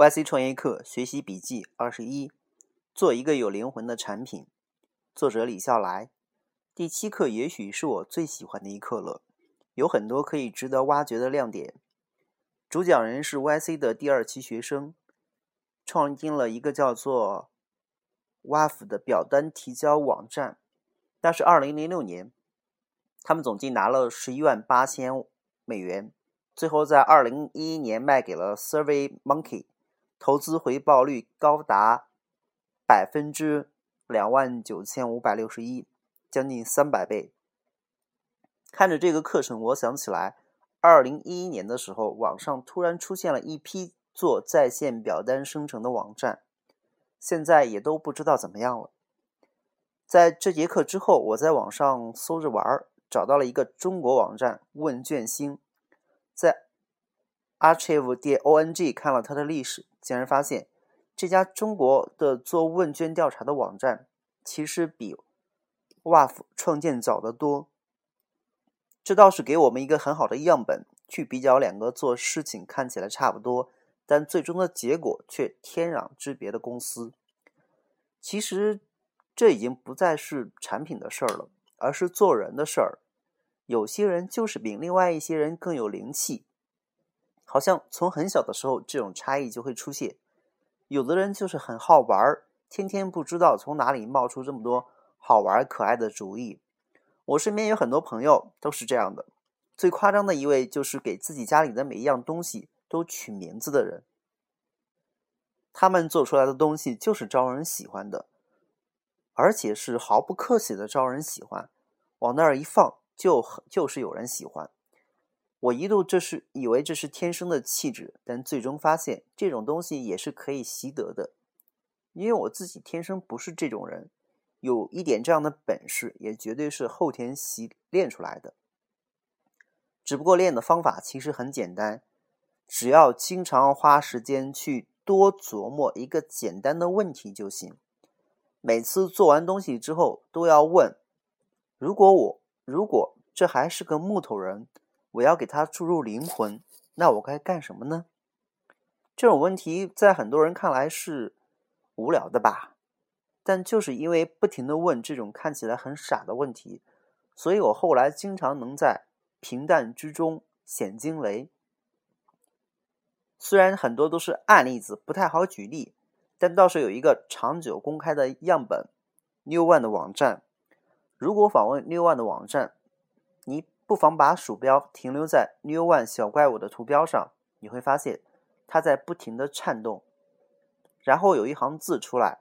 YC 创业课学习笔记二十一：做一个有灵魂的产品。作者李笑来。第七课也许是我最喜欢的一课了，有很多可以值得挖掘的亮点。主讲人是 YC 的第二期学生，创建了一个叫做 WAF 的表单提交网站。那是二零零六年，他们总计拿了十一万八千美元，最后在二零一一年卖给了 Survey Monkey。投资回报率高达百分之两万九千五百六十一，将近三百倍。看着这个课程，我想起来，二零一一年的时候，网上突然出现了一批做在线表单生成的网站，现在也都不知道怎么样了。在这节课之后，我在网上搜着玩儿，找到了一个中国网站“问卷星”，在 Archive 点 ONG 看了它的历史。竟然发现，这家中国的做问卷调查的网站，其实比 WAF 创建早得多。这倒是给我们一个很好的样本，去比较两个做事情看起来差不多，但最终的结果却天壤之别的公司。其实，这已经不再是产品的事儿了，而是做人的事儿。有些人就是比另外一些人更有灵气。好像从很小的时候，这种差异就会出现。有的人就是很好玩儿，天天不知道从哪里冒出这么多好玩可爱的主意。我身边有很多朋友都是这样的。最夸张的一位就是给自己家里的每一样东西都取名字的人。他们做出来的东西就是招人喜欢的，而且是毫不客气的招人喜欢。往那儿一放，就就是有人喜欢。我一度这是以为这是天生的气质，但最终发现这种东西也是可以习得的。因为我自己天生不是这种人，有一点这样的本事，也绝对是后天习练出来的。只不过练的方法其实很简单，只要经常花时间去多琢磨一个简单的问题就行。每次做完东西之后都要问：如果我如果这还是个木头人。我要给它注入灵魂，那我该干什么呢？这种问题在很多人看来是无聊的吧？但就是因为不停的问这种看起来很傻的问题，所以我后来经常能在平淡之中显惊雷。虽然很多都是暗例子，不太好举例，但倒是有一个长久公开的样本六万的网站。如果访问六万的网站，不妨把鼠标停留在 New One 小怪物的图标上，你会发现它在不停的颤动，然后有一行字出来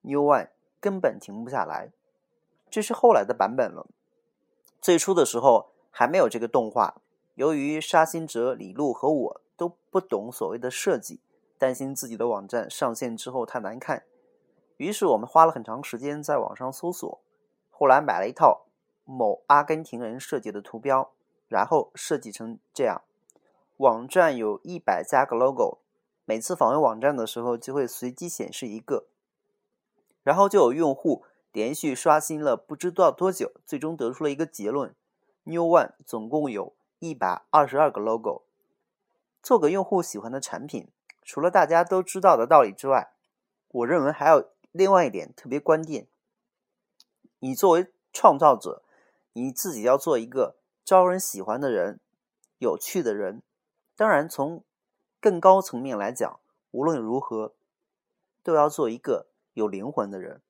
，New One 根本停不下来。这是后来的版本了，最初的时候还没有这个动画。由于沙星哲、李路和我都不懂所谓的设计，担心自己的网站上线之后太难看，于是我们花了很长时间在网上搜索，后来买了一套。某阿根廷人设计的图标，然后设计成这样。网站有一百加个 logo，每次访问网站的时候就会随机显示一个，然后就有用户连续刷新了不知道多久，最终得出了一个结论：New One 总共有一百二十二个 logo。做个用户喜欢的产品，除了大家都知道的道理之外，我认为还有另外一点特别关键。你作为创造者。你自己要做一个招人喜欢的人，有趣的人。当然，从更高层面来讲，无论如何，都要做一个有灵魂的人。